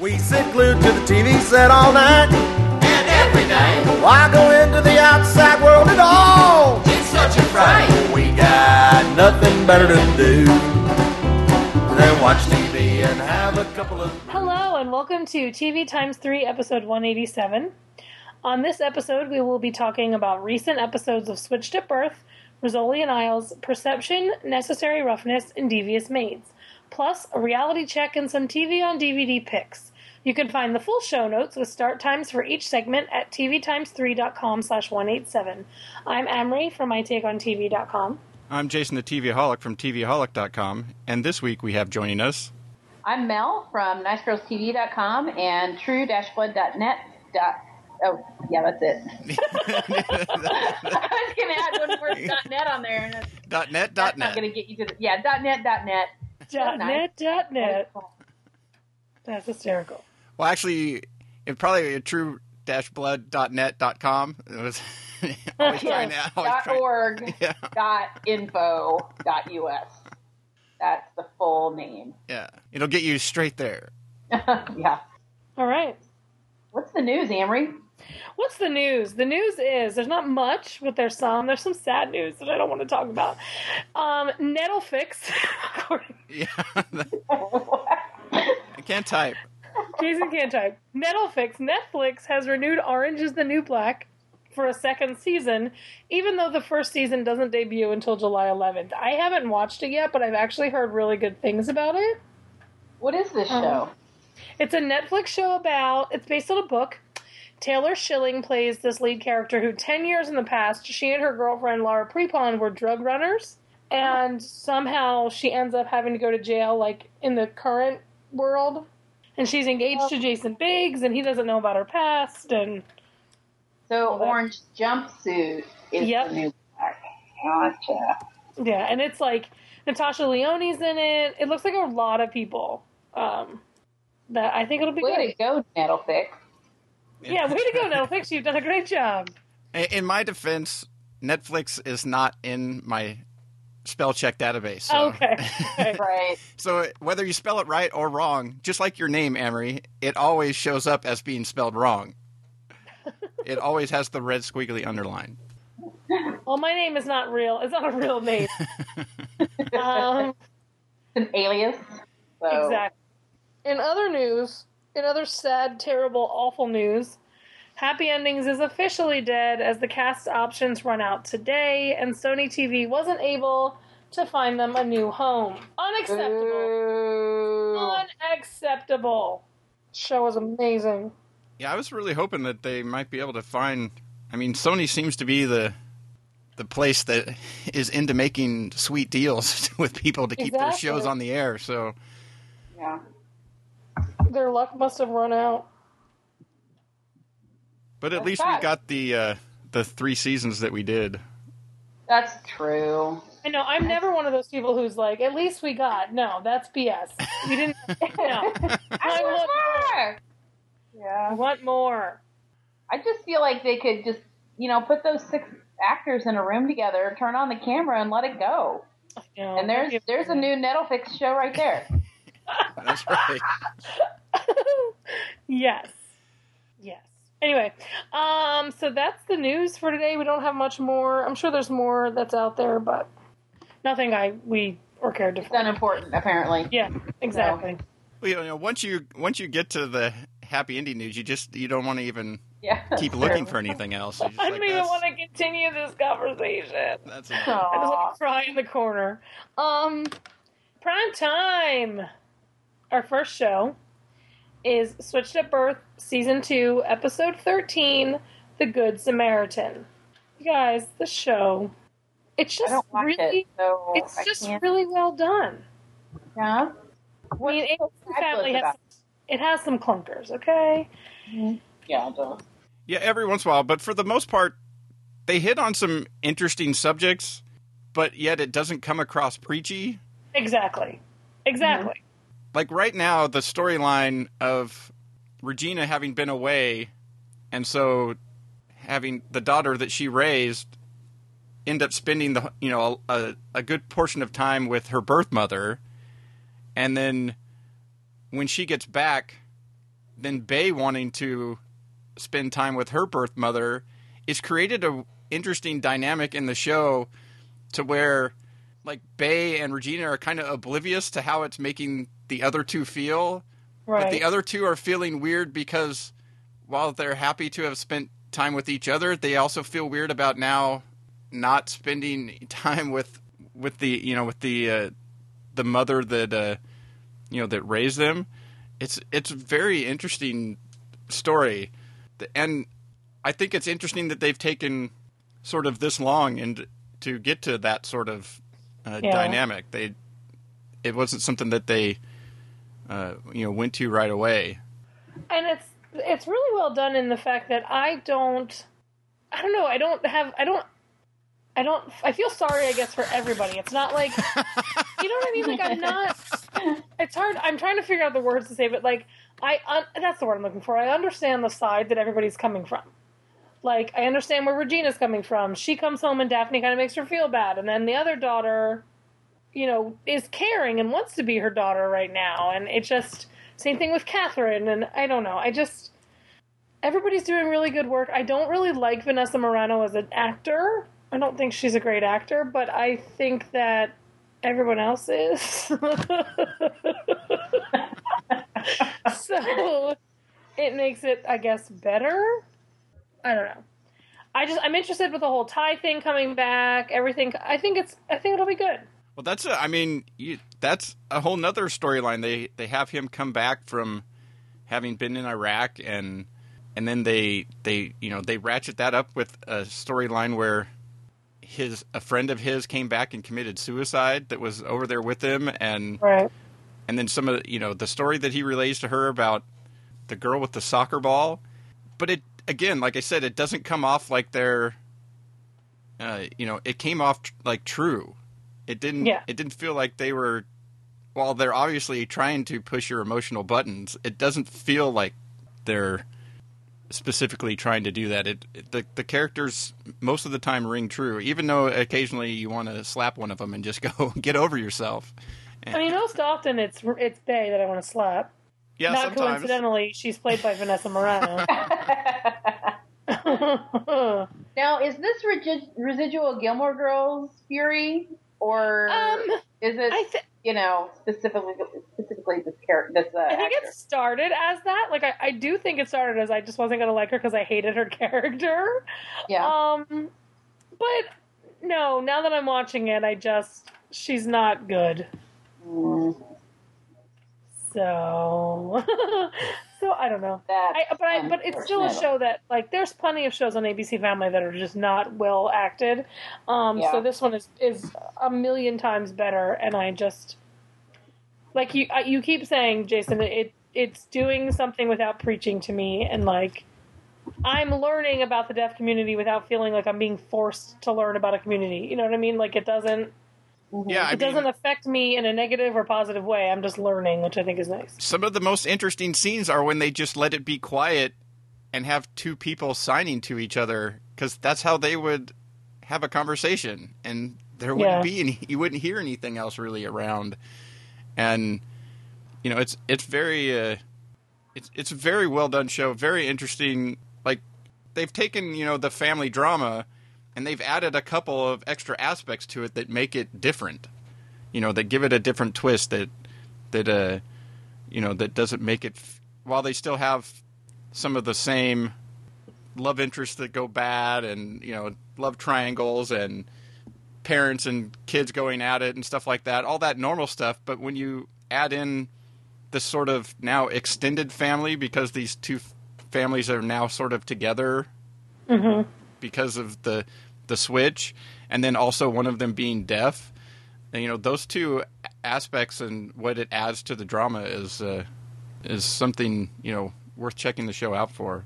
We sit glued to the TV set all night. And every night, Why go into the outside world at all? it's such a fright. We got nothing better to do than watch TV and have a couple of. Hello, and welcome to TV Times 3, episode 187. On this episode, we will be talking about recent episodes of Switched at Birth, Rizzoli and Isles, Perception, Necessary Roughness, and Devious Maids, plus a reality check and some TV on DVD picks. You can find the full show notes with start times for each segment at tvtimes3.com slash 187. I'm Amrie from mytakeontv.com. I'm Jason the TVaholic from TVaholic.com, and this week we have joining us. I'm Mel from NiceGirlsTV.com and True-Blood.net. Dot, oh, yeah, that's it. I was going to add one more dot .net on there, and that's, dot net that's dot not net. going to get you to the yeah dot .net dot .net. Dot net, dot net. That's hysterical. Well, actually, it probably a true blood.net.com. It was always trying to always dot trying- org Yeah, dot info dot us. That's the full name. yeah. It'll get you straight there. yeah. All right. What's the news, Amrie? What's the news? The news is there's not much, but there's some. There's some sad news that I don't want to talk about. Um, Netflix, according Yeah, I can't type. Jason can't type. Netflix, Netflix has renewed Orange is the New Black for a second season, even though the first season doesn't debut until July 11th. I haven't watched it yet, but I've actually heard really good things about it. what is this Um, show? It's a Netflix show about. It's based on a book. Taylor Schilling plays this lead character who, 10 years in the past, she and her girlfriend Laura Prepon were drug runners. And somehow she ends up having to go to jail, like in the current world. And she's engaged to Jason Biggs, and he doesn't know about her past. And So well, that- orange jumpsuit is Yep. the new black. Gotcha. yeah, and it's like Natasha Lyonne's in it. It looks like a lot of people. Um, that I think it'll be Way good. to go, Netflix. Yeah, way to go, Netflix. You've done a great job. In in my defense, Netflix is not in my spell check database. So. Okay. okay. Right. So whether you spell it right or wrong, just like your name, Amrie, it always shows up as being spelled wrong. it always has the red squiggly underline. Well, my name is not real. It's not a real name. um, An alias. So exactly. In other news, in other sad, terrible, awful news, Happy Endings is officially dead as the cast options run out today, and Sony TV wasn't able to find them a new home. Unacceptable. Boo. Unacceptable. Show was amazing. Yeah, I was really hoping that they might be able to find. I mean, Sony seems to be the the place that is into making sweet deals with people to keep their shows on the air. So Yeah. Their luck must have run out. But at That's least sad. we got the uh, the three seasons that we did. That's true. I know. I'm never one of those people who's like, at least we got. No, that's BS. We didn't. No. I want more. Yeah. I want more. I just feel like they could just, you know, put those six actors in a room together, turn on the camera, and let it go. You And there's there's a new Netflix show right there. That's right. yes. Yes. Anyway, um, so that's the news for today. We don't have much more. I'm sure there's more that's out there, but nothing I we or cared to It's find. unimportant, apparently. Yeah, exactly. Well, you know, once you once you get to the happy ending news, you just you don't want to even Yeah. keep looking for anything else. I don't even want to continue this conversation. That's I just want to cry in the corner. Um, prime time. Our first show is Switched at Birth, season two, episode thirteen, "The Good Samaritan." You guys, the show. It's just really, it, so it's I just can't. really well done. Yeah. I What's mean, so family has about it has some clunkers, okay? it? Yeah, duh. Yeah, every once in a while, but for the most part, they hit on some interesting subjects, but yet it doesn't come across preachy. Exactly, exactly. Like right now, the storyline of Regina having been away, and so having the daughter that she raised end up spending the you know a, a good portion of time with her birth mother, and then when she gets back, then Bay wanting to spend time with her birth mother, it's created a interesting dynamic in the show to where like Bay and Regina are kind of oblivious to how it's making the other two feel. Right. But the other two are feeling weird because while they're happy to have spent time with each other, they also feel weird about now not spending time with with the you know with the uh, the mother that uh, you know that raised them. It's it's a very interesting story, and I think it's interesting that they've taken sort of this long and to get to that sort of uh, Yeah. dynamic. They it wasn't something that they uh, you know went to right away. and it's it's really well done in the fact that I don't I don't know I don't have I don't I don't I feel sorry I guess for everybody. It's not like you know what I mean. Like I'm not. It's hard. I'm trying to figure out the words to say, but like I un, that's the word I'm looking for. I understand the side that everybody's coming from. Like I understand where Regina's coming from. She comes home and Daphne kind of makes her feel bad, and then the other daughter, you know, is caring and wants to be her daughter right now, and it just same thing with Kathryn, and I don't know. I just everybody's doing really good work. I don't really like Vanessa Marano as an actor. I don't think she's a great actor, but I think that everyone else is. so it makes it, I guess, better. I don't know. I just I'm interested with the whole Ty thing coming back. Everything. I think it's. I think it'll be good. Well, that's a, I mean, you, that's a whole nother storyline. They they have him come back from having been in Iraq, and and then they they you know they ratchet that up with a storyline where his a friend of his came back and committed suicide that was over there with him, and Right. and then some of the, you know the story that he relays to her about the girl with the soccer ball but it again like i said it doesn't come off like they're uh, you know it came off tr- like true it didn't Yeah. it didn't feel like they were while they're obviously trying to push your emotional buttons it doesn't feel like they're specifically trying to do that it, it the, the characters most of the time ring true even though occasionally you want to slap one of them and just go get over yourself I mean, most often it's it's Bay that I want to slap. Yeah Not sometimes coincidentally, she's played by Vanessa Marano. Now, is this regi- residual Gilmore Girls Fury, or um, is it I th- you know specifically specifically this character? This uh, I think actor? it started as that. Like, I, I do think it started as I just wasn't going to like her because I hated her character. yeah. Um, but no, now that I'm watching it, I just she's not good. Mm, So, so I don't know. I, but I, but it's still a show that like there's plenty of shows on ABC Family that are just not well acted. Um, Yeah. so this one is is a million times better, and I just like you uh, you keep saying, Jason, it it's doing something without preaching to me, and like I'm learning about the deaf community without feeling like I'm being forced to learn about a community. You know what I mean? Like it doesn't yeah I it mean, doesn't affect me in a negative or positive way. I'm just learning, which I think is nice. some of the most interesting scenes are when they just let it be quiet and have two people signing to each other because that's how they would have a conversation and there wouldn't Yeah. be any you wouldn't hear anything else really around and you know it's it's very uh it's it's a very well done show very interesting like they've taken you know the family drama and they've added a couple of extra aspects to it that make it different. You know that give it a different twist that that uh you know that doesn't make it f- while they still have some of the same love interests that go bad and you know love triangles and parents and kids going at it and stuff like that all that normal stuff. But when you add in this sort of now extended family because these two f- families are now sort of together because of the the switch and then also one of them being deaf and, you know those two aspects and what it adds to the drama is uh, is something you know worth checking the show out for.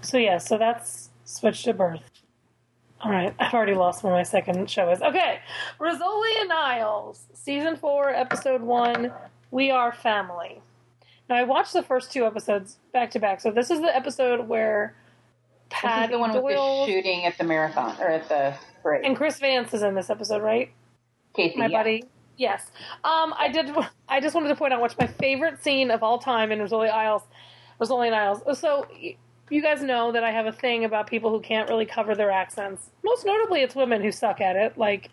So yeah, so that's Switched at Birth. All right, I've already lost where my second show is. Okay, and Isles, season four, episode one. We are family. Now I watched the first two episodes back to back. So this is the episode where is the one with Doyle the shooting at the marathon or at the parade. and Chris Vance is in this episode, right? Casey, my yeah. buddy. Yes. Um, I did. I just wanted to point out what's my favorite scene of all time in Rizzoli Isles. Rizzoli Isles. So you guys know that I have a thing about people who can't really cover their accents. Most notably, it's women who suck at it, like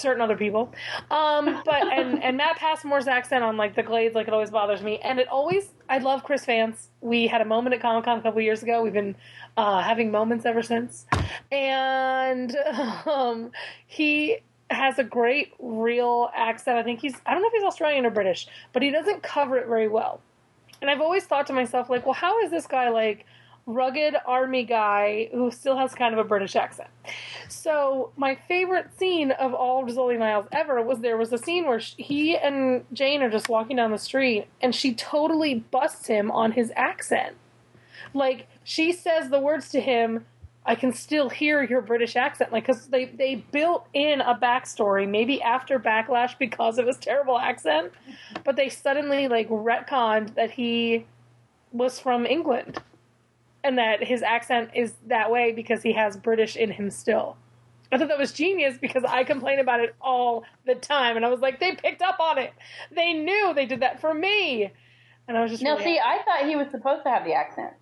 certain other people. Um, but and and Matt Passmore's accent on like the Glades, like it always bothers me. And it always, I love Chris Vance. We had a moment at Comic Con a couple years ago. We've been uh, having moments ever since, and um, he has a great real accent. I think he's, I don't know if he's Australian or British, but he doesn't cover it very well. And I've always thought to myself, like, well, how is this guy like rugged army guy who still has kind of a British accent? So my favorite scene of all Rizzoli Niles ever was there was a scene where sh he and Jane are just walking down the street, and she totally busts him on his accent. Like she says the words to him. I can still hear your British accent, like because they they built in a backstory, maybe after backlash because of his terrible accent, but they suddenly like retconned that he was from England, and that his accent is that way because he has British in him still. I thought that was genius because I complain about it all the time, and I was like, they picked up on it. They knew they did that for me, and I was just Now, really see, I thought he was supposed to have the accent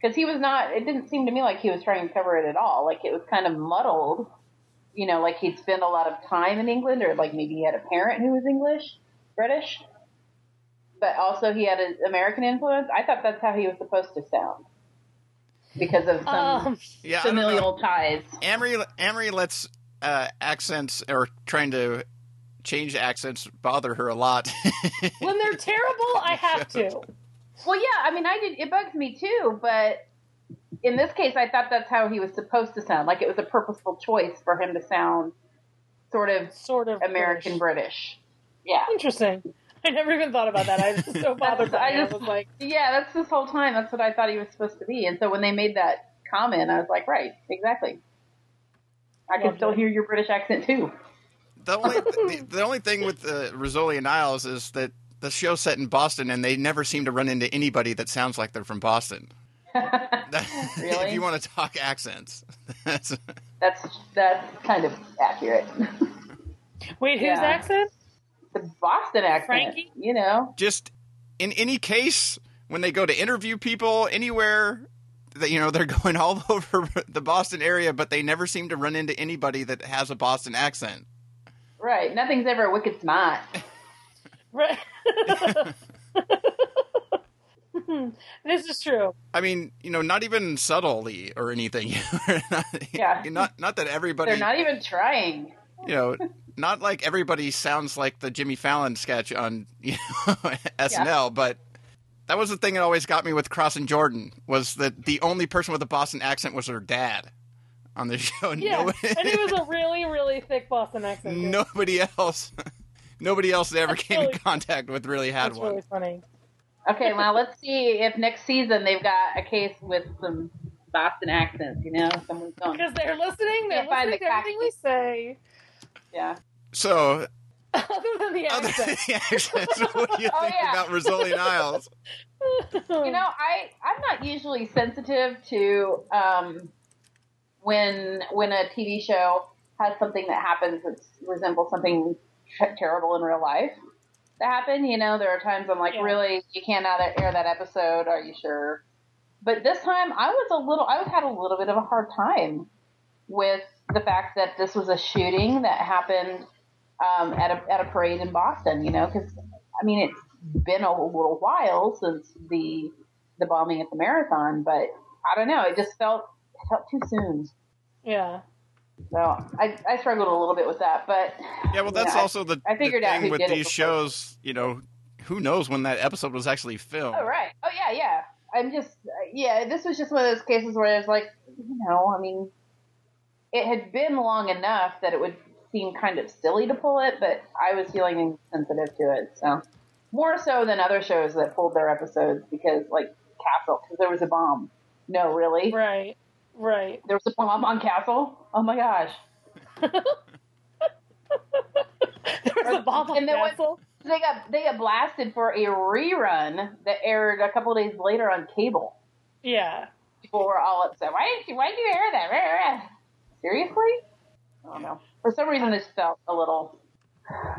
because he was not. It didn't seem to me like he was trying to cover it at all. Like it was kind of muddled. You know, like he'd spent a lot of time in England, or like maybe he had a parent who was English, British, but also he had an American influence. I thought that's how he was supposed to sound because of some um, Yeah, I don't know. familial ties. Amrie Amrie lets uh, accents or trying to change accents bother her a lot. when they're terrible, I have to. Well, yeah, I mean, I did. It bugs me too, but in this case, I thought that's how he was supposed to sound. Like it was a purposeful choice for him to sound sort of Sort of American British. Yeah, Interesting. I never even thought about that. I was so bothered by I it. I just- was like, yeah. That's this whole time. That's what I thought he was supposed to be. And so when they made that comment, I was like, right, exactly. I can still it. hear your British accent too. the only the, the only thing with uh, Rizzoli and Isles is that the show's set in Boston, and they never seem to run into anybody that sounds like they're from Boston. if Really? you want to talk accents, that's, That's that's kind of accurate. wait, whose Yeah. accent? The Boston accent, Frankie? you know. just in any case when they go to interview people anywhere. That you know they're going all over the Boston area, but they never seem to run into anybody that has a Boston accent. Right. Nothing's ever wicked smart. Right. this is true. I mean, you know, not even subtly or anything. Yeah. Not not that everybody. They're not even trying. you know, not like everybody sounds like the Jimmy Fallon sketch on you know, SNL, but that was the thing that always got me with Crossing Jordan was that the only person with a Boston accent was her dad on the show. Yeah, No- and he was a really, really thick Boston accent. too. nobody else, nobody else that ever That's came in contact with really had one. That's one. really funny. Okay, well, let's see if next season they've got a case with some Boston accents. You know, someone's going. Because they're listening, they're Can't find listening the to everything we say, Yeah. So, other than the other accent. the accents, what do you Oh, think yeah. about Rizzoli Niles? You know, I I'm not usually sensitive to um, when when a TV show has something that happens that resembles something terrible in real life that happened. You know, there are times I'm like, Yeah. really, you cannot air that episode? Are you sure? But this time, I was a little, I had a little bit of a hard time with the fact that this was a shooting that happened um, at a at a parade in Boston. You know, because I mean, it's been a little while since the the bombing at the marathon, but I don't know. It just felt it felt too soon. yeah. So I I struggled a little bit with that, but Yeah, well, that's I- also the, I figured the out thing who with these shows. You know, who knows when that episode was actually filmed? Oh right. Oh yeah, yeah. I'm just yeah. This was just one of those cases where it's like, you know, I mean, it had been long enough that it would seem kind of silly to pull it, but I was feeling insensitive to it. So more so than other shows that pulled their episodes because like Castle, because there was a bomb. No, really, Right. Right. there was a bomb on Castle. Oh my gosh. there was a bomb on And Castle. They got they got blasted for a rerun that aired a couple of days later on cable. Yeah. people were all upset. Why did you, why did you air that? Seriously? I don't know. For some reason, this felt a little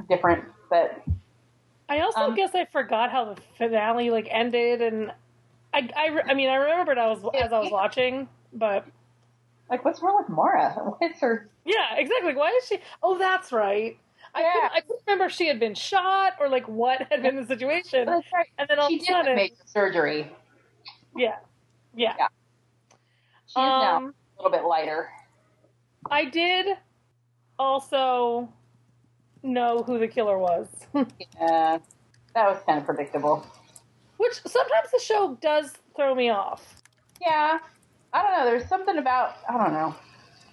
different, but I also Um, guess I forgot how the finale like ended, and I, I, I mean, I remembered I was as I was watching, but Like, what's wrong with Maura? What's her? yeah, exactly. Why is she? Oh, that's right. I, couldn't, I couldn't remember if she had been shot or like what had been the situation. That's right. And then all She of a sudden, surgery. yeah, yeah. Yeah. She's now Um, a little bit lighter. I did also know who the killer was, Yeah, that was kind of predictable. which sometimes the show does throw me off. Yeah, I don't know. There's something about I don't know.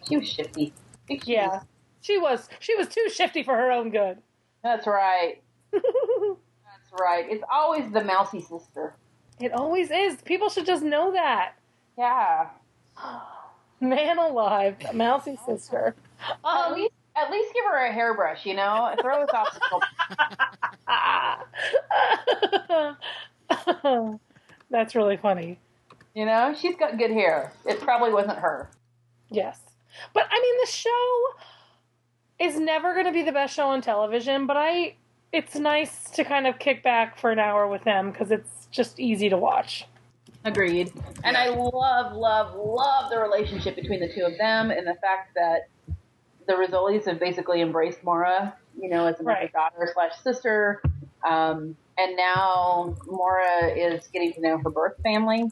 She was shifty. She Yeah, was- she was she was too shifty for her own good. that's right. That's right. It's always the mousy sister. it always is. People should just know that. Yeah. Man alive, mousy sister. at Um, least, at least give her a hairbrush. You know, throw us off. That's really funny. You know, she's got good hair. It probably wasn't her. Yes. But I mean the show is never going to be the best show on television, but I it's nice to kind of kick back for an hour with them cuz it's just easy to watch. Agreed. And I love, love, love the relationship between the two of them and the fact that the Rizzolis have basically embraced Maura, you know, as a Right. daughter slash sister. Um, and now Maura is getting to know her birth family.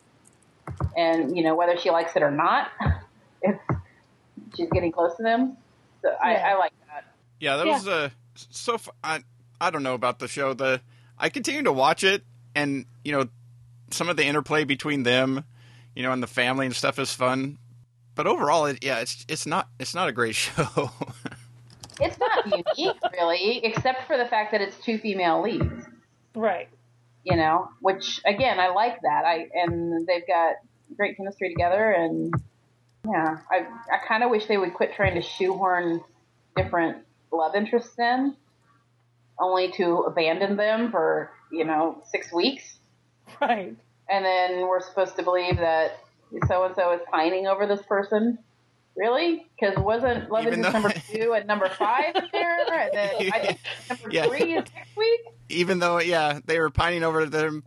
And, you know, whether she likes it or not, it's, she's getting close to them. So Yeah. I, I like that. Yeah, that Yeah. was a. so. I, I don't know about the show. The I continue to watch it, and you know, some of the interplay between them, you know, and the family and stuff is fun. But overall, it, yeah, it's it's not it's not a great show. It's not unique, really, except for the fact that it's two female leads. Right. you know, which again, I like that. I and they've got great chemistry together, and yeah, I I kind of wish they would quit trying to shoehorn different love interests in, only to abandon them for you know six weeks, Right. and then we're supposed to believe that so and so is pining over this person. Really? Because wasn't Love Even Interest though- number two and number five there? And then I think number Yeah. three is next week? Even though, yeah, they were pining over them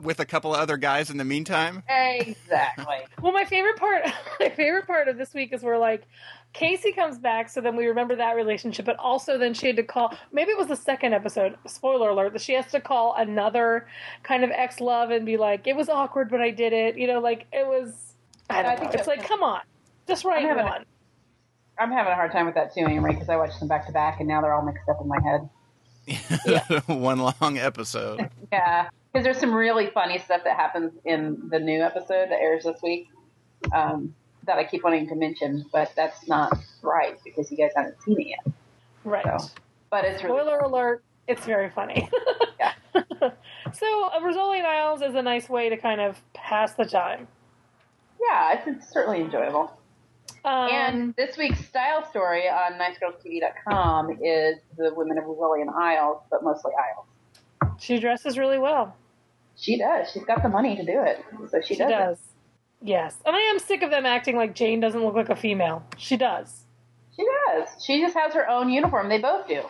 with a couple of other guys in the meantime. Exactly. Well, my favorite part, my favorite part of this week is where like Casey comes back, so then we remember that relationship, but also then she had to call. Maybe it was the second episode. Spoiler alert: that she has to call another kind of ex love and be like, "It was awkward, but I did it." You know, like it was. I I don't know. think It's like, come on, just write having a- one. I'm having a hard time with that too, Amrie, because I watched them back to back, and now they're all mixed up in my head. One long episode. Yeah, because there's some really funny stuff that happens in the new episode that airs this week um, that I keep wanting to mention, but that's not right because you guys haven't seen it yet. Right. So, but it's really Spoiler alert: it's very funny. Yeah. so, uh, Rizzoli and Isles is a nice way to kind of pass the time. yeah, it's, it's certainly enjoyable. Um, and this week's style story on NiceGirlsTV.com is the women of Lily and Isles, but mostly Isles. she dresses really well. She does. She's got the money to do it, so she, She does. does. Yes. And I am sick of them acting like Jane doesn't look like a female. She does. She does. She just has her own uniform. They both do.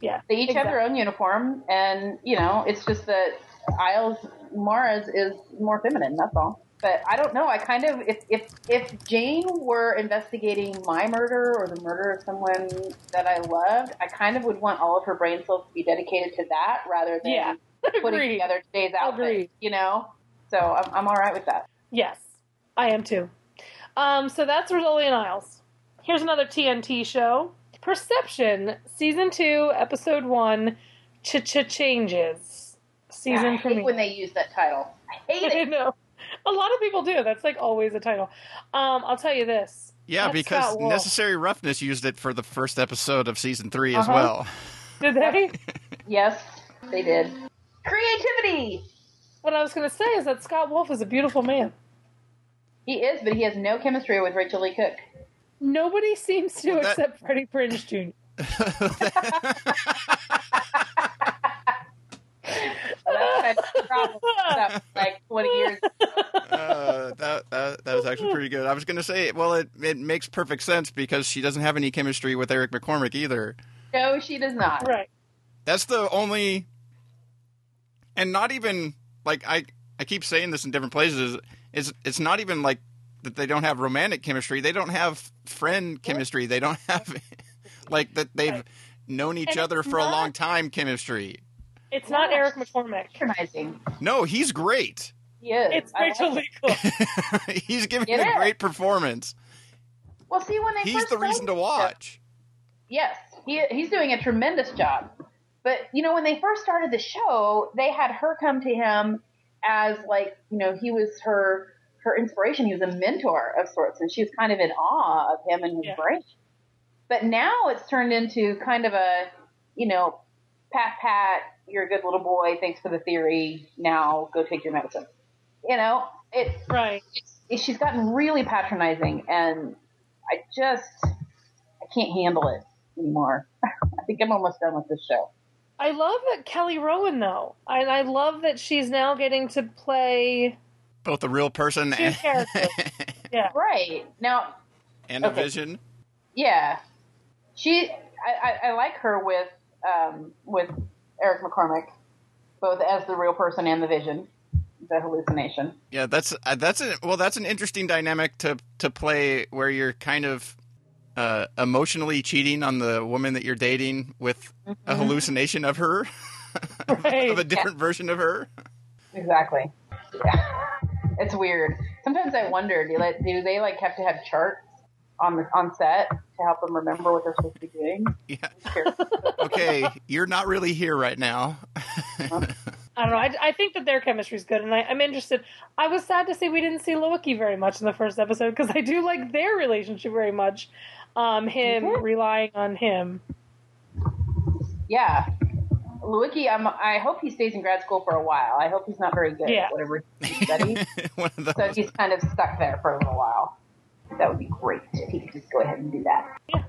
Yeah. They each have their own uniform, and you know, it's just that Isles Maura's is more feminine. That's all. But I don't know. I kind of if if if Jane were investigating my murder or the murder of someone that I loved, I kind of would want all of her brain cells to be dedicated to that rather than Yeah. putting together today's outfit. Agreed. You know. So I'm I'm all right with that. Yes. I am too. Um, so that's Rizzoli and Isles. Here's another TNT show. Perception, Season 2, Episode 1, Ch-Ch-Changes. Season I hate when they use that title. I hate I it. know. A lot of people do. That's like always a title. Um, I'll tell you this. Yeah, That's because Necessary Roughness used it for the first episode of season 3 as Uh-huh. well. Did they? Yes, they did. Creativity. what I was going to say is that Scott Wolf is a beautiful man. He is, but he has no chemistry with Rachael Leigh Cook. Nobody seems to Well, that- except Freddie Prinze Jr. So that's kind problem. That like 20 years. uh, that, that that was actually pretty good. I was going to say, well, it it makes perfect sense because she doesn't have any chemistry with Eric McCormack either. No, she does not. Right. That's the only, and not even like I I keep saying this in different places. Is it's not even like that they don't have romantic chemistry. They don't have friend chemistry. They don't have like that they've Right. known each And other it's for a long time chemistry. It's not Yeah. Eric McCormack. Patronizing. No, he's great. He is. It's I Rachel like Lee it. He's giving It a is. great performance. Well, see, when they He's first the reason to started- watch. Yes, he he's doing a tremendous job. But you know, when they first started the show, they had her come to him as like you know he was her her inspiration. He was a mentor of sorts, and she was kind of in awe of him and his Yeah. brain. But now it's turned into kind of a you know, pat pat, you're a good little boy. Thanks for the theory. Now go take your medicine. You know, it right. it's, she's gotten really patronizing, and I just I can't handle it anymore. I think I'm almost done with this show. I love that Kelly Rowan though, and I love that she's now getting to play Both a real person two and, characters. Yeah, Right now, and a vision. yeah, she I, I, I like her with um, with Eric McCormack, both as the real person and the vision, the hallucination. Yeah, that's uh, that's a well, that's an interesting dynamic to to play where you're kind of uh, emotionally cheating on the woman that you're dating with a hallucination of her, Right. of a different version of her. Exactly. Yeah. It's weird. Sometimes I wonder, do, like, do they like have to have charts on the on set to help them remember what they're supposed to be doing? Yeah. Okay, you're not really here right now. I don't know. I, I think that their chemistry is good, and I, I'm interested. I was sad to see we didn't see Lewicki very much in the first episode because I do like their relationship very much. Um, him relying on him. Yeah. Lewicki, I'm, I hope he stays in grad school for a while. I hope he's not very good Yeah. at whatever he studies. One of those. so he's kind of stuck there for a little while. That would be great if he could just go ahead and do that.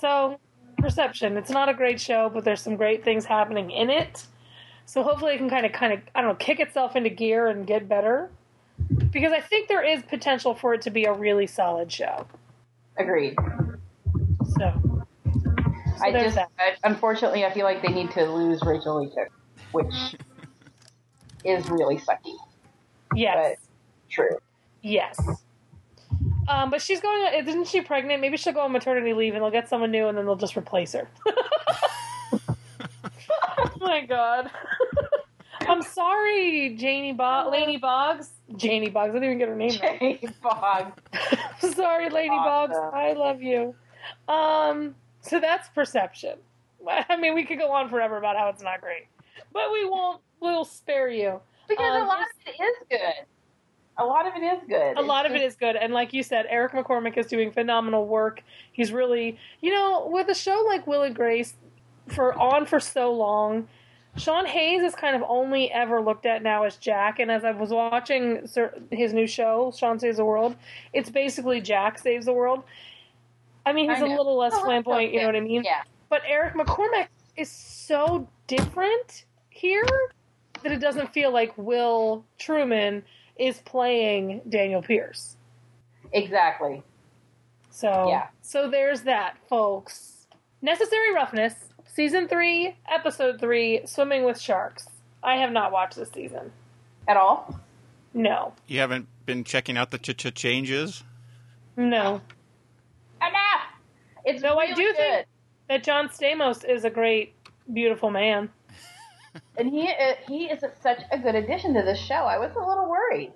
So, Perception. It's not a great show, but there's some great things happening in it. So hopefully it can kind of, kind of, I don't know, kick itself into gear and get better. Because I think there is potential for it to be a really solid show. Agreed. So, so I just. I, unfortunately, I feel like they need to lose Rachael Leigh Cook, which is really sucky. Yes. True. Yes. Um, but she's going. Isn't she pregnant? Maybe she'll go on maternity leave, and they'll get someone new, and then they'll just replace her. oh my god. I'm sorry, Janie Bog, Laney Boggs, Janie Boggs. I didn't even get her name right. Jay Boggs. Sorry, Lady Boggs. I love you. Um, so that's perception. I mean, we could go on forever about how it's not great, but we won't. We'll spare you. Because Um, a lot of it is good. A lot of it is good. a lot of it is good and like you said eric mccormack is doing phenomenal work he's really you know with a show like will and grace for on for so long sean hayes is kind of only ever looked at now as jack and as i was watching his new show sean saves the world it's basically jack saves the world i mean he's I a little less Oh, flamboyant you know what i mean Yeah. but eric mccormack is so different here that it doesn't feel like will truman is playing daniel pierce Exactly. so Yeah. so there's that, folks. Necessary Roughness, season three, episode three, Swimming with Sharks. I have not watched this season. At all? No, You haven't been checking out the ch ch changes. no. It's I do good. think that John Stamos is a great, beautiful man. and he uh, he is such a good addition to this show. I was a little worried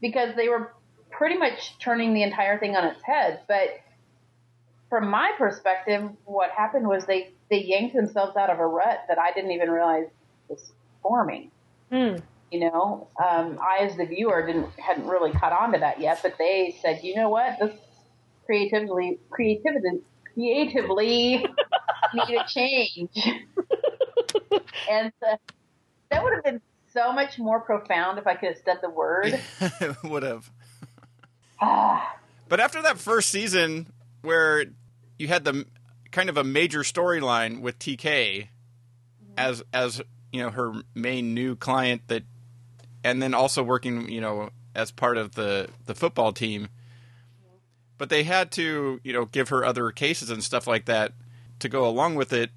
because they were pretty much turning the entire thing on its head. But from my perspective, what happened was they they yanked themselves out of a rut that I didn't even realize was forming. Hmm. You know, um, I as the viewer didn't hadn't really caught on to that yet. But they said, you know what, this creatively creativity creatively need a change. and uh, that would have been so much more profound if I could have said the word. Would have. But after that first season, where you had the kind of a major storyline with TK as as you know her main new client that, and then also working you know as part of the the football team. But they had to you know give her other cases and stuff like that to go along with it,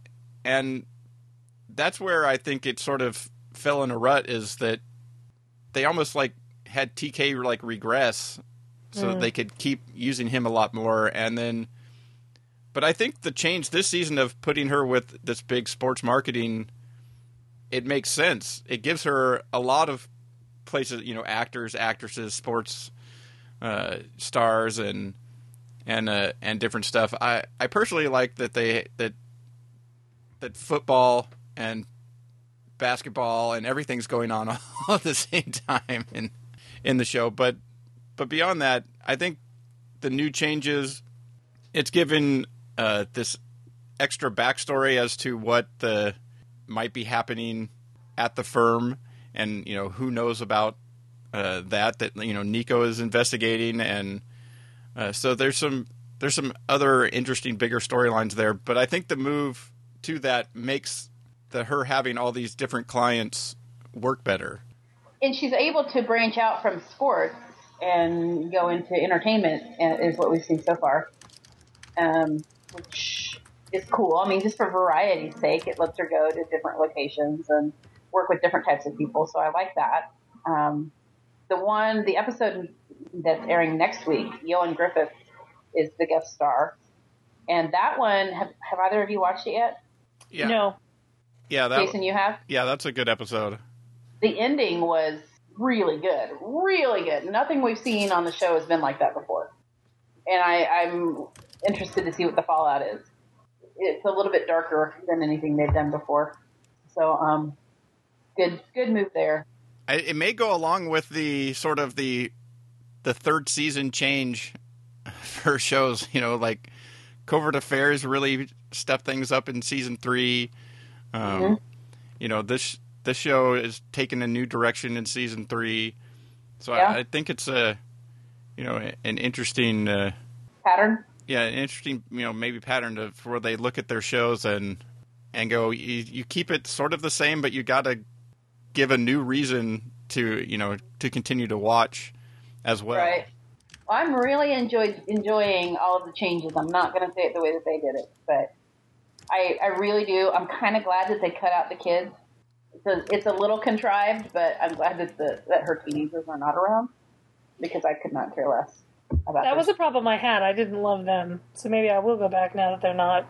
and that's where I think it sort of fell in a rut is that they almost like had TK like regress so that they could keep using him a lot more. And then but I think the change this season of putting her with this big sports marketing it makes sense. It gives her a lot of places, you know, actors, actresses, sports uh, stars and and uh, and different stuff. I, I personally like that they that that football and basketball and everything's going on all at the same time in in the show. But but beyond that, I think the new changes it's given uh, this extra backstory as to what the might be happening at the firm, and you know who knows about uh, that that you know Nico is investigating, and uh, so there's some there's some other interesting bigger storylines there. But I think the move to that makes the her having all these different clients work better. and she's able to branch out from sports and go into entertainment uh, is what we've seen so far um, which is cool i mean just for variety's sake it lets her go to different locations and work with different types of people so i like that um, the one the episode that's airing next week Ioan Gruffudd is the guest star and that one have, have either of you watched it yet Yeah, No. yeah, that jason you have yeah, that's a good episode. the ending was really good, really good. Nothing we've seen on the show has been like that before, and I, I'm interested to see what the fallout is. It's a little bit darker than anything they've done before, so um, good, good move there. I, it may go along with the sort of the the third season change for shows. You know, like Covert Affairs really stepped things up in season three. Um, Mhm. You know, this this show is taking a new direction in season three. So Yeah. I, I think it's a you know an interesting. Uh, Pattern. yeah, an interesting, you know, maybe pattern of where they look at their shows and and go, you, you keep it sort of the same, but you got to give a new reason to, you know, to continue to watch as well. Right. Well, I'm really enjoyed enjoying all of the changes. I'm not going to say it the way that they did it, but I, I really do. I'm kind of glad that they cut out the kids. It's a, it's a little contrived, but I'm glad that the that her teenagers are not around because I could not care less about That this. was a problem I had. I didn't love them. So maybe I will go back now that they're not.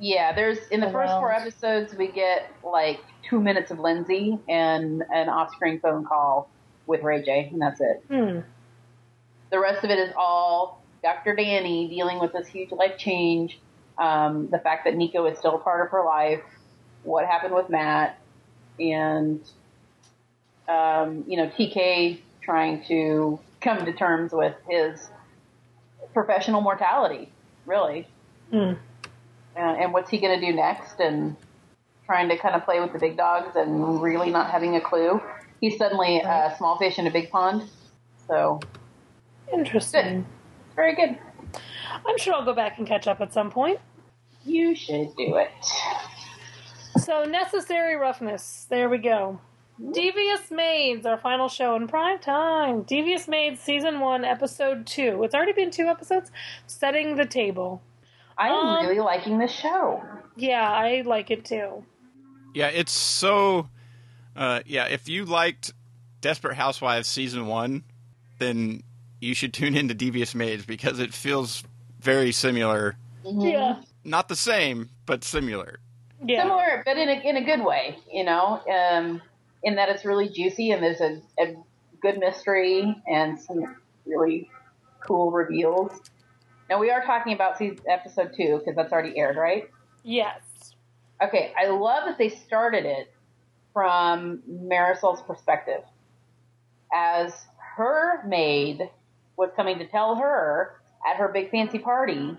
Yeah, there's in the first four episodes we get like two minutes of Lindsay and an off-screen phone call with Ray J, and that's it. Hmm. The rest of it is all Dr. Dani dealing with this huge life change, um, the fact that Nico is still a part of her life, what happened with Matt, and um, you know TK trying to come to terms with his professional mortality, really, Hmm. Uh, and what's he going to do next, and trying to kind of play with the big dogs and really not having a clue. He's suddenly a small fish in a big pond, so Interesting. it's very good. I'm sure I'll go back and catch up at some point. You should do it. So, Necessary Roughness. There we go. Devious Maids, our final show in prime time. Devious Maids, Season 1, Episode 2. It's already been two episodes. Setting the Table. I am Um, really liking this show. Yeah, I like it too. Yeah, it's so. Uh, yeah, if you liked Desperate Housewives season one, then you should tune into Devious Maids because it feels very similar. Yeah. Not the same, but similar. Yeah. Similar, but in a in a good way. You know, um, in that it's really juicy and there's a, a good mystery and some really cool reveals. Now we are talking about season, episode two because that's already aired, right? Yes. Okay, I love that they started it from Marisol's perspective. As her maid was coming to tell her at her big fancy party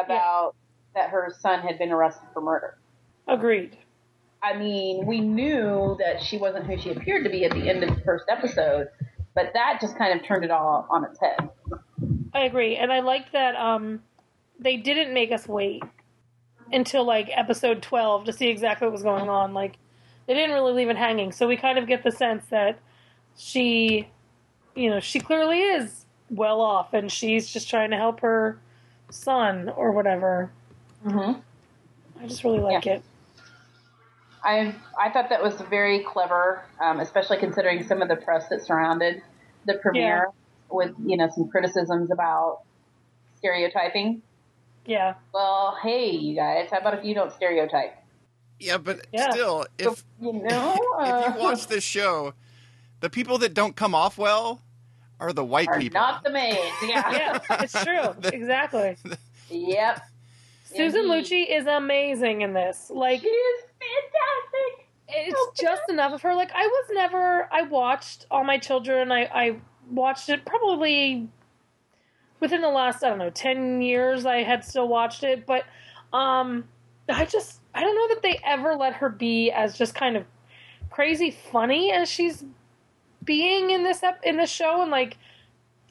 about that her son had been arrested for murder. Agreed. I mean, we knew that she wasn't who she appeared to be at the end of the first episode, but that just kind of turned it all on its head. I agree. And I liked that um, they didn't make us wait until like episode 12 to see exactly what was going on. Like, they didn't really leave it hanging. So we kind of get the sense that she, you know, she clearly is well off and she's just trying to help her son or whatever. Mm-hmm. I just really like Yeah. it. I I thought that was very clever, um, especially considering some of the press that surrounded the premiere with you know some criticisms about stereotyping. Yeah. Well, hey, you guys, how about if you don't stereotype? Yeah, but Yeah. still, if you know, if uh, you watch this show, the people that don't come off well are the white are people. not the maids. Yeah. Yeah, it's true. Exactly. yep. Susan Indeed. Lucci is amazing in this. Like, She is fantastic. it's just enough of her. Like, I was never. I watched All My Children. I I watched it probably within the last I don't know ten years. I had still watched it, but um, I just I don't know that they ever let her be as just kind of crazy funny as she's being in this ep- in this show, and like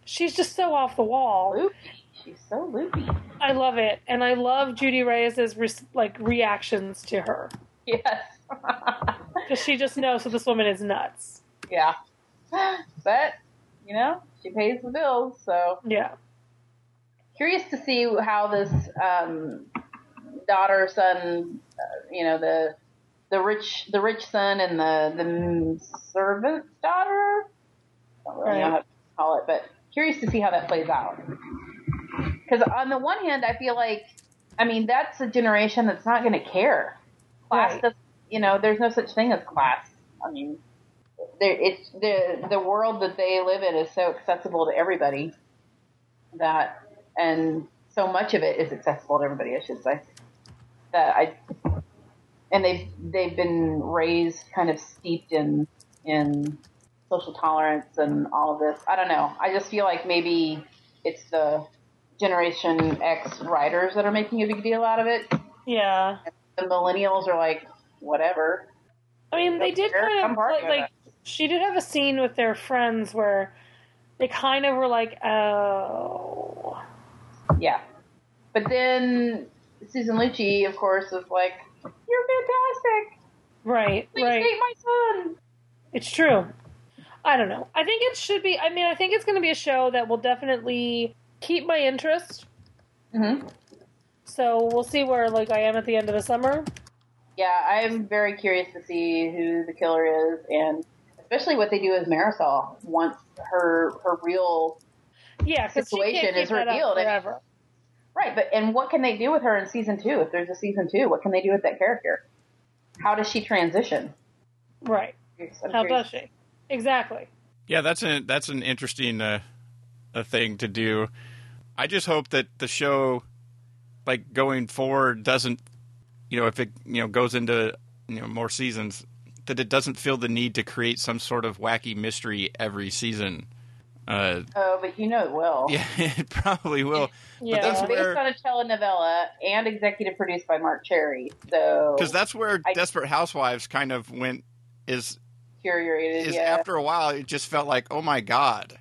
she's just so off the wall. Loopy. She's so loopy. I love it, and I love Judy Reyes's re- like reactions to her Yes. because she just knows that this woman is nuts. yeah. But, you know, she pays the bills, so Yeah, curious to see how this um, daughter son, uh, you know, the the rich the rich son and the the servant's daughter. I don't really know how to call it, but curious to see how that plays out. Because on the one hand, I feel like, I mean, that's a generation that's not going to care. Class, Right. does, you know, there's no such thing as class. I mean, it's the the world that they live in is so accessible to everybody that, and so much of it is accessible to everybody. I should say that I, and they've they've been raised kind of steeped in in social tolerance and all of this. I don't know. I just feel like maybe it's the Generation X writers that are making a big deal out of it. yeah. The millennials are like, whatever. I mean, they did kind I'm of like, of like she did have a scene with their friends where they kind of were like, "Oh, Yeah. But then Susan Lucci, of course, was like, "You're fantastic. right, Please right." date my son." It's true. I don't know. I think it should be. I mean, I think it's going to be a show that will definitely keep my interest. hmm So we'll see where like I am at the end of the summer. Yeah, I'm very curious to see who the killer is, and especially what they do with Marisol once her her real Yeah, because she Situation can't keep is that up revealed. forever. right. But and what can they do with her in season two? If there's a season two, what can they do with that character? How does she transition? Right? I'm How curious. does she? Exactly. Yeah, that's an that's an interesting uh, a thing to do. I just hope that the show, like going forward, doesn't you know if it you know goes into you know more seasons that it doesn't feel the need to create some sort of wacky mystery every season. Uh, Oh, but you know it will. yeah, it probably will. Yeah. that's It's where- based on a telenovela and executive produced by Marc Cherry, so Because that's where I- Desperate Housewives kind of went. Is curated. is Yeah. after a while it just felt like oh my god,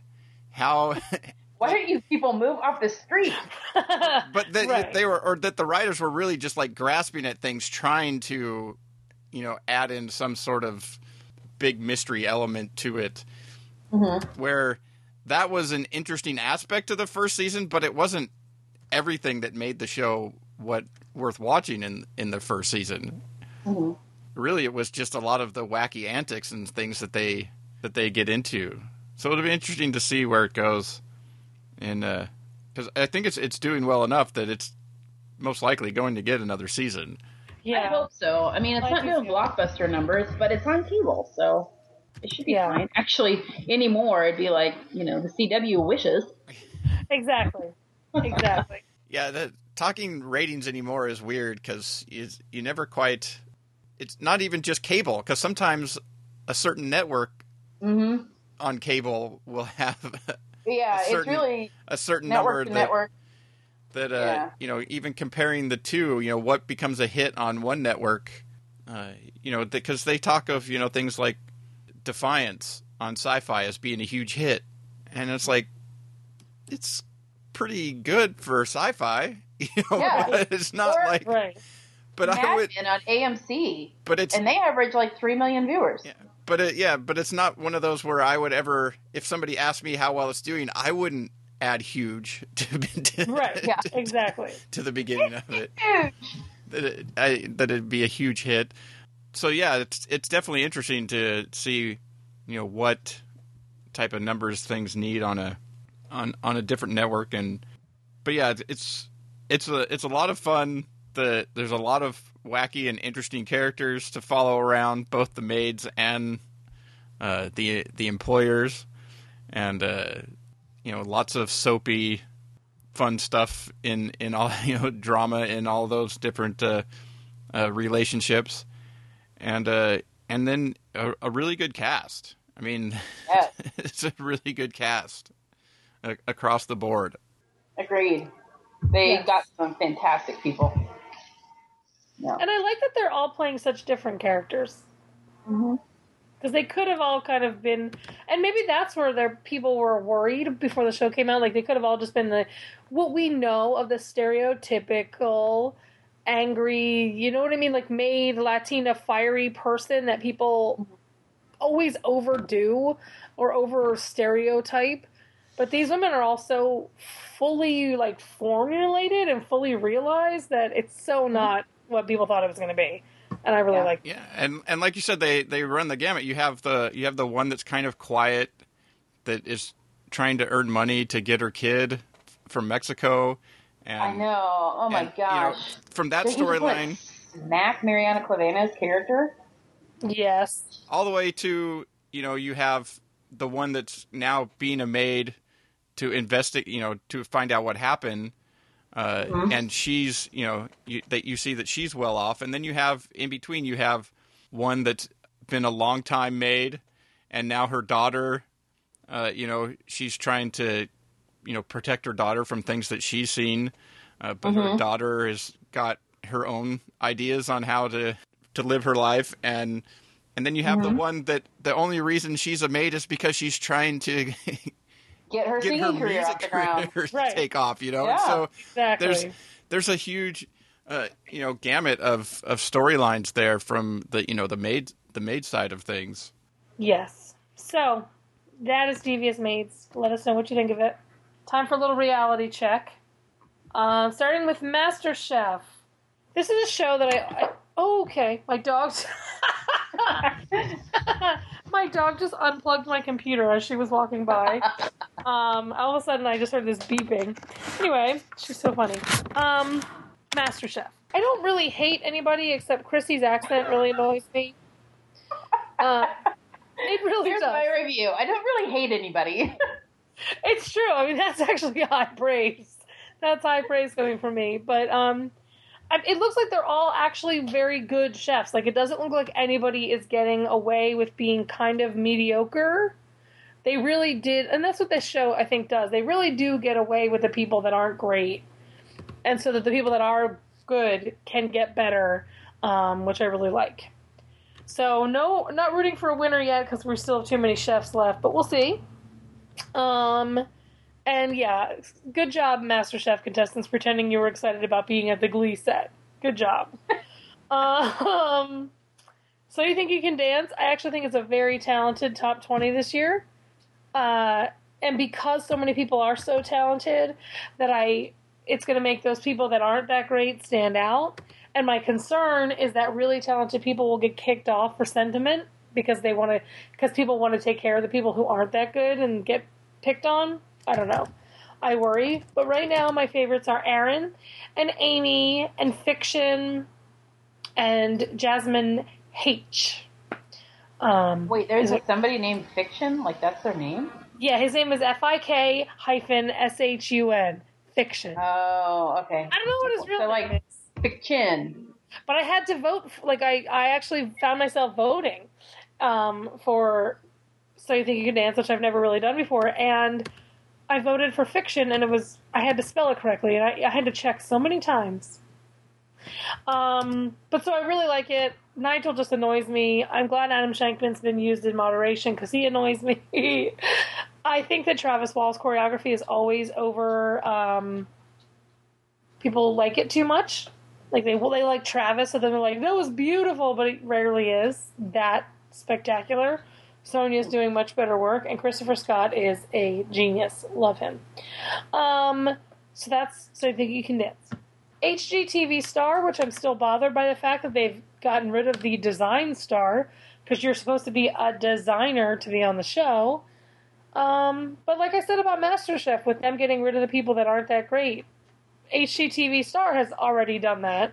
how Why don't you people move off the street? but that Right. they were or that the writers were really just like grasping at things trying to you know add in some sort of big mystery element to it Mm-hmm. where that was an interesting aspect of the first season but it wasn't everything that made the show what worth watching in in the first season Mm-hmm. really it was just a lot of the wacky antics and things that they that they get into so it'll be interesting to see where it goes and uh because I think it's it's doing well enough that it's most likely going to get another season. I hope so. I mean, it's I not doing too. blockbuster numbers, but it's on cable, so it should be Yeah. fine. Actually, anymore, it'd be like you know the CW wishes. Exactly. Exactly. Yeah, the, talking ratings anymore is weird because you, you never quite. It's not even just cable because sometimes a certain network Mm-hmm. on cable will have Yeah, A it's certain really a certain network to number that network. That uh, Yeah. you know even comparing the two you know what becomes a hit on one network uh, you know because they talk of you know things like defiance on Syfy as being a huge hit and it's like it's pretty good for Syfy you know Yeah. but it's not Or- like Right. but i would Men on AMC, but it's and they average like three million viewers. yeah, but it, yeah, but it's not one of those where I would ever, if somebody asked me how well it's doing, I wouldn't add huge to, to Right. Yeah. Exactly. to the beginning of it. Huge. that it, I, that it'd be a huge hit. so yeah, it's it's definitely interesting to see, you know, what type of numbers things need on a on on a different network and but yeah, it's it's a it's a lot of fun. The there's a lot of wacky and interesting characters to follow around, both the maids and uh, the the employers, and uh, you know lots of soapy, fun stuff in in all you know drama in all those different uh, uh, relationships, and uh, and then a, a really good cast. I mean, Yes. it's a really good cast uh, across the board. Agreed. They Yes. got some fantastic people. Yeah. And I like that they're all playing such different characters. Mhm. Because they could have all kind of been, and maybe that's where their people were worried before the show came out. Like they could have all just been the what we know of the stereotypical angry, you know what I mean, like made Latina fiery person that people always overdo or over stereotype. But these women are also fully like formulated and fully realized that it's so mm-hmm. not what people thought it was going to be. And I really Yeah. like Yeah, and and like you said, they they run the gamut. You have the you have the one that's kind of quiet, that is trying to earn money to get her kid from Mexico. And, I know. Oh my and, you know, gosh. from that Did like, storyline Smack Mariana Klaveno's character. Yes. all the way to you know you have the one that's now being a maid to investigate, you know, to find out what happened. Uh, Mm-hmm. And she's, you know, you, that you see that she's well off, and then you have in between you have one that's been a long time maid, and now her daughter, uh, you know, she's trying to, you know, protect her daughter from things that she's seen, uh, but Mm-hmm. her daughter has got her own ideas on how to to live her life, and and then you have Mm-hmm. the one that the only reason she's a maid is because she's trying to Get her get singing her career off music the ground. career Right. take off, you know. Yeah. And so Exactly. there's there's a huge uh, you know gamut of of storylines there from the you know the maid the maid side of things. Yes. So, that is Devious Maids. Let us know what you think of it. Time for a little reality check. Uh, starting with Master Chef. This is a show that I. I oh, okay. My dog's. my dog just unplugged my computer as she was walking by. Um, all of a sudden, I just heard this beeping. Anyway, she's so funny. Um, Master Chef. I don't really hate anybody except Chrissy's accent really annoys me. Uh, it really Here's does. my review. I don't really hate anybody. It's true. I mean, that's actually high praise. That's high praise coming from me. But um, it looks like they're all actually very good chefs. Like it doesn't look like anybody is getting away with being kind of mediocre. They really did, and that's what this show I think does. They really do get away with the people that aren't great, and so that the people that are good can get better, um, which I really like. So no, not rooting for a winner yet because we still have too many chefs left, but we'll see. Um, and yeah, good job, MasterChef contestants, pretending you were excited about being at the Glee set. Good job. um, so you think you can dance? I actually think it's a very talented top twenty this year. Uh, and because so many people are so talented, that I, it's going to make those people that aren't that great stand out. And my concern is that really talented people will get kicked off for sentiment because they want to, because people want to take care of the people who aren't that good and get picked on. I don't know. I worry. But right now, my favorites are Aaron and Amy and Fik-Shun and Jasmine H. Um, Wait, there's is somebody named Fik-Shun? Like, that's their name? yeah, his name is F I K hyphen S H U N. Fik-Shun. Oh, okay. I don't know what his real So, name like, is. Fik-Shun. but I had to vote. Like I, I actually found myself voting um, for "So You Think You Can Dance," which I've never really done before, and I voted for Fik-Shun, and it was I had to spell it correctly, and I, I had to check so many times. Um, but so I really like it. Nigel just annoys me. I'm glad Adam Shankman's been used in moderation because he annoys me. I think that Travis Wall's choreography is always over. Um, people like it too much. Like they well, they like Travis, so then they're like, "That was beautiful," but it rarely is that spectacular. Sonya's doing much better work, and Christopher Scott is a genius. Love him. Um, so that's so I think you can dance. HGTV Star, which I'm still bothered by the fact that they've gotten rid of the design star because you're supposed to be a designer to be on the show. Um, but like I said about MasterChef, with them getting rid of the people that aren't that great, HGTV Star has already done that.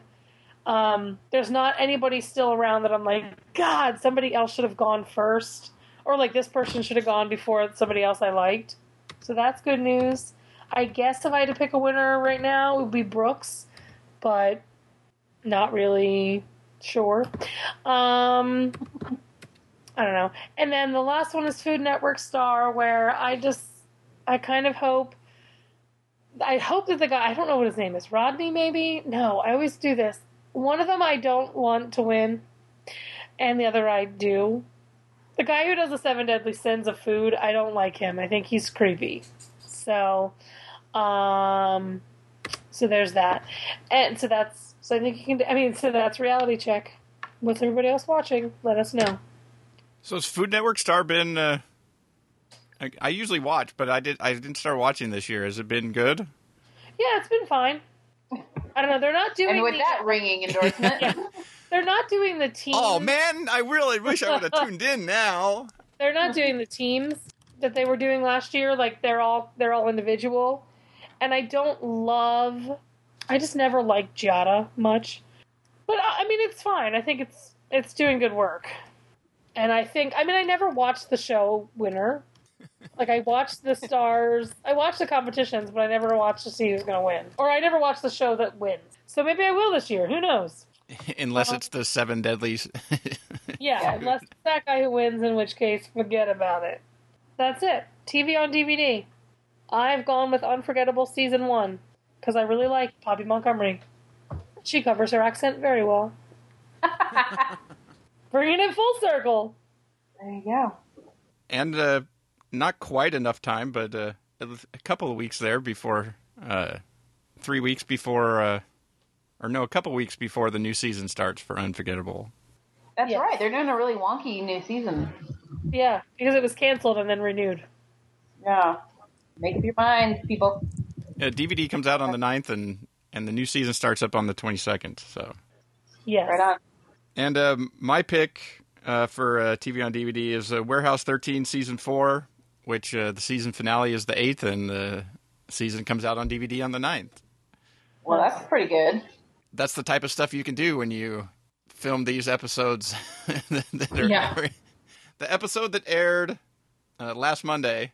Um, there's not anybody still around that I'm like, God, somebody else should have gone first, or like this person should have gone before somebody else I liked. So that's good news. I guess if I had to pick a winner right now, it would be Brooks, but not really sure. Um, I don't know. And then the last one is Food Network Star, where I just, I kind of hope, I hope that the guy, I don't know what his name is, Rodney maybe? No, I always do this. One of them I don't want to win, and the other I do. The guy who does the seven deadly sins of food, I don't like him. I think he's creepy. So, um, so there's that, and so that's so I think you can. I mean, so that's reality check. What's everybody else watching? Let us know. So has Food Network Star been? Uh, I, I usually watch, but I did. I didn't start watching this year. Has it been good? Yeah, it's been fine. I don't know. They're not doing. And with the, that ringing endorsement, they're not doing the oh, teams. Oh man, I really wish I would have tuned in now. They're not doing the teams that they were doing last year. Like they're all they're all individual, and I don't love. I just never liked Giada much, but I I mean it's fine. I think it's it's doing good work, and I think I mean I never watched the show Winner. Like I watched the stars, I watched the competitions, but I never watched to see who's going to win, or I never watched the show that wins. So maybe I will this year. Who knows? Unless it's the seven deadlies. Yeah, unless it's that guy who wins, in which case, forget about it. That's it. TV on DVD. I've gone with Unforgettable Season 1 because I really like Poppy Montgomery. She covers her accent very well. Bringing it full circle. there you go. and uh, not quite enough time, but uh, a couple of weeks there before, uh, three weeks before, uh, or no, a couple weeks before the new season starts for Unforgettable. That's Yes. right. They're doing a really wonky new season. Yeah, because it was canceled and then renewed. Yeah. Make up your minds, people. Uh, DVD comes out on the 9th, and and the new season starts up on the twenty second. So, Yes. Right on. and um, my pick uh, for uh, TV on DVD is uh, Warehouse thirteen season four, which uh, the season finale is the eighth, and the season comes out on DVD on the 9th. Well, that's pretty good. That's the type of stuff you can do when you film these episodes. that are Yeah. The episode that aired uh, last Monday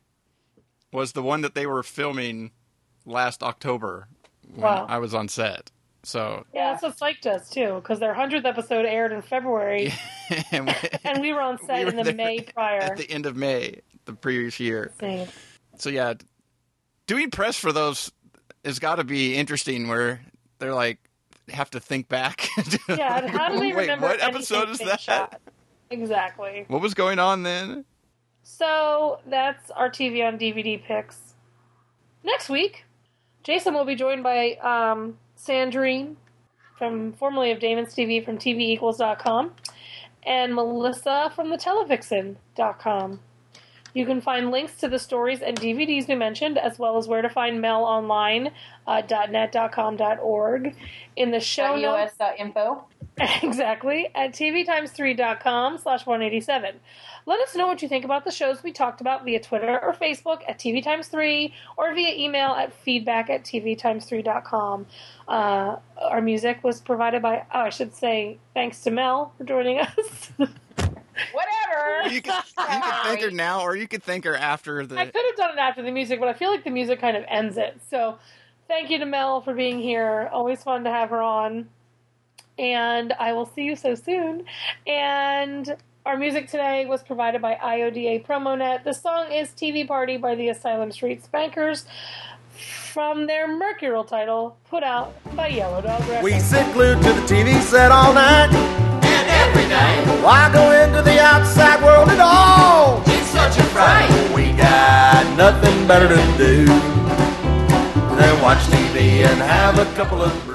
was the one that they were filming last October when Wow. I was on set. So, Yeah, that's what Psych does too, because their 100th episode aired in February, and we, and we were on set we in the May prior. at the end of May the previous year. Same. So yeah, doing press for those has got to be interesting. Where they're like have to think back. Yeah, how do they Wait, remember what episode is that? shot? Exactly. What was going on then? So that's our TV on DVD picks. Next week, Jason will be joined by um, Sandrine from formerly of Damon's TV from TVEquals.com and Melissa from the Televixen.com. You can find links to the stories and DVDs we mentioned, as well as where to find Mel online, uh, .net.com, .org, in the show notes. US.info. exactly at tvtimes3.com slash 187 let us know what you think about the shows we talked about via twitter or facebook at tvtimes3 or via email at feedback at tvtimes3.com uh, our music was provided by oh i should say thanks to mel for joining us Whatever. You can, you can thank her now, or you could thank her after the. i could have done it after the music but i feel like the music kind of ends it so thank you to mel for being here always fun to have her on and I will see you so soon. And our music today was provided by IODA PromoNet. The song is TV Party by the Asylum Street Spankers from their Mercurial title put out by Yellow Dog Records. We sit glued to the TV set all night. Every day, Why go into the outside world at all? it's such a fright. We got nothing better to do than watch TV and have a couple of.